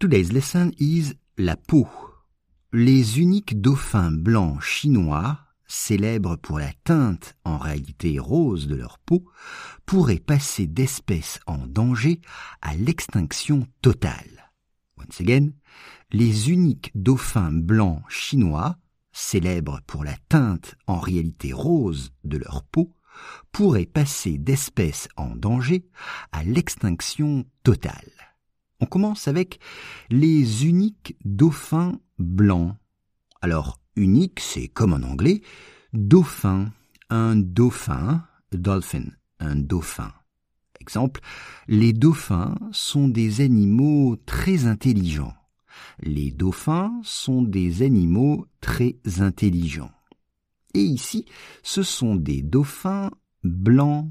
Today's lesson is la peau. Les uniques dauphins blancs chinois, célèbres pour la teinte en réalité rose de leur peau, pourraient passer d'espèces en danger à l'extinction totale. Once again, les uniques dauphins blancs chinois, célèbres pour la teinte en réalité rose de leur peau, pourraient passer d'espèces en danger à l'extinction totale. On commence avec les uniques dauphins blancs. Alors, unique, c'est comme en anglais, dauphin, un dauphin, dolphin, un dauphin. Exemple, les dauphins sont des animaux très intelligents. Les dauphins sont des animaux très intelligents. Et ici, ce sont des dauphins blancs.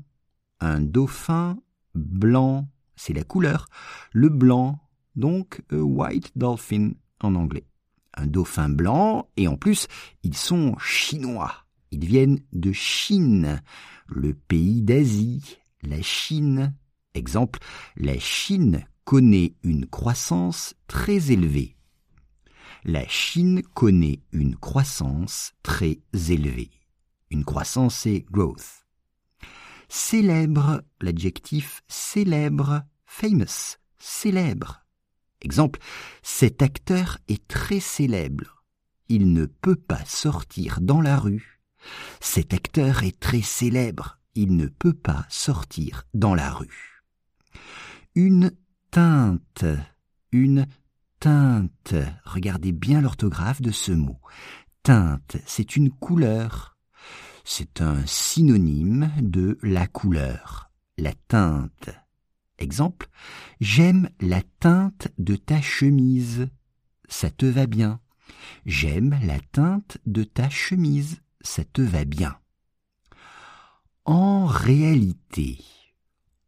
Un dauphin blanc c'est la couleur. Le blanc, donc a white dolphin en anglais. Un dauphin blanc, et en plus, ils sont chinois. Ils viennent de Chine, le pays d'Asie, la Chine. Exemple, la Chine connaît une croissance très élevée. La Chine connaît une croissance très élevée. Une croissance, c'est growth. Célèbre, l'adjectif célèbre, famous, célèbre. Exemple, cet acteur est très célèbre. Il ne peut pas sortir dans la rue. Cet acteur est très célèbre. Il ne peut pas sortir dans la rue. Une teinte, une teinte. Regardez bien l'orthographe de ce mot. Teinte, c'est une couleur. C'est un synonyme de la couleur, la teinte. Exemple, j'aime la teinte de ta chemise. Ça te va bien. J'aime la teinte de ta chemise. Ça te va bien. En réalité.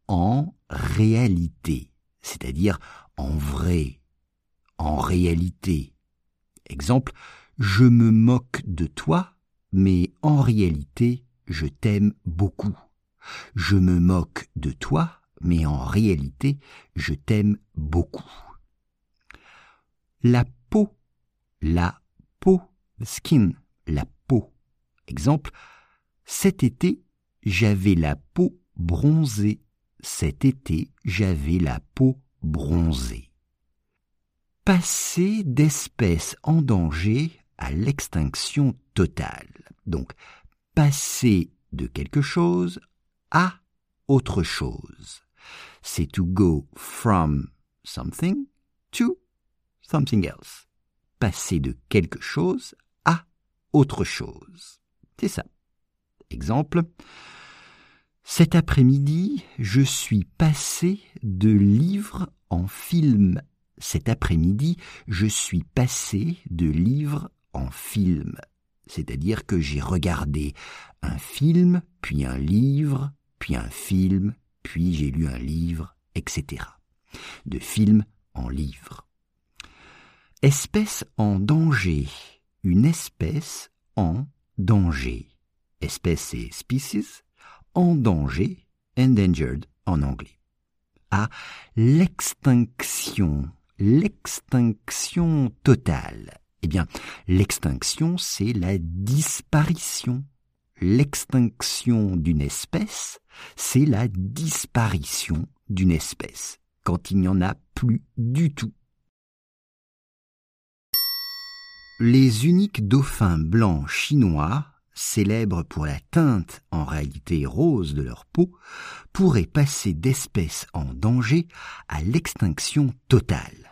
En réalité. C'est-à-dire en vrai. En réalité. Exemple, je me moque de toi, mais en réalité, je t'aime beaucoup. Je me moque de toi, mais en réalité, je t'aime beaucoup. La peau, la peau, skin, la peau. Exemple, cet été, j'avais la peau bronzée. Cet été, j'avais la peau bronzée. Passer d'espèces en danger à l'extinction totale. Donc, passer de quelque chose à autre chose c'est to go from something to something else. Passer de quelque chose à autre chose. C'est ça. Exemple. Cet après-midi, je suis passé de livre en film. Cet après-midi, je suis passé de livre en film. C'est-à-dire que j'ai regardé un film, puis un livre, puis un film, puis j'ai lu un livre, etc. De film en livre. Espèce en danger. Une espèce en danger. Espèce et species en danger, endangered en anglais. À l'extinction, l'extinction totale. Eh bien, l'extinction, c'est la disparition l'extinction d'une espèce, c'est la disparition d'une espèce, quand il n'y en a plus du tout. Les uniques dauphins blancs chinois, célèbres pour la teinte en réalité rose de leur peau, pourraient passer d'espèces en danger à l'extinction totale.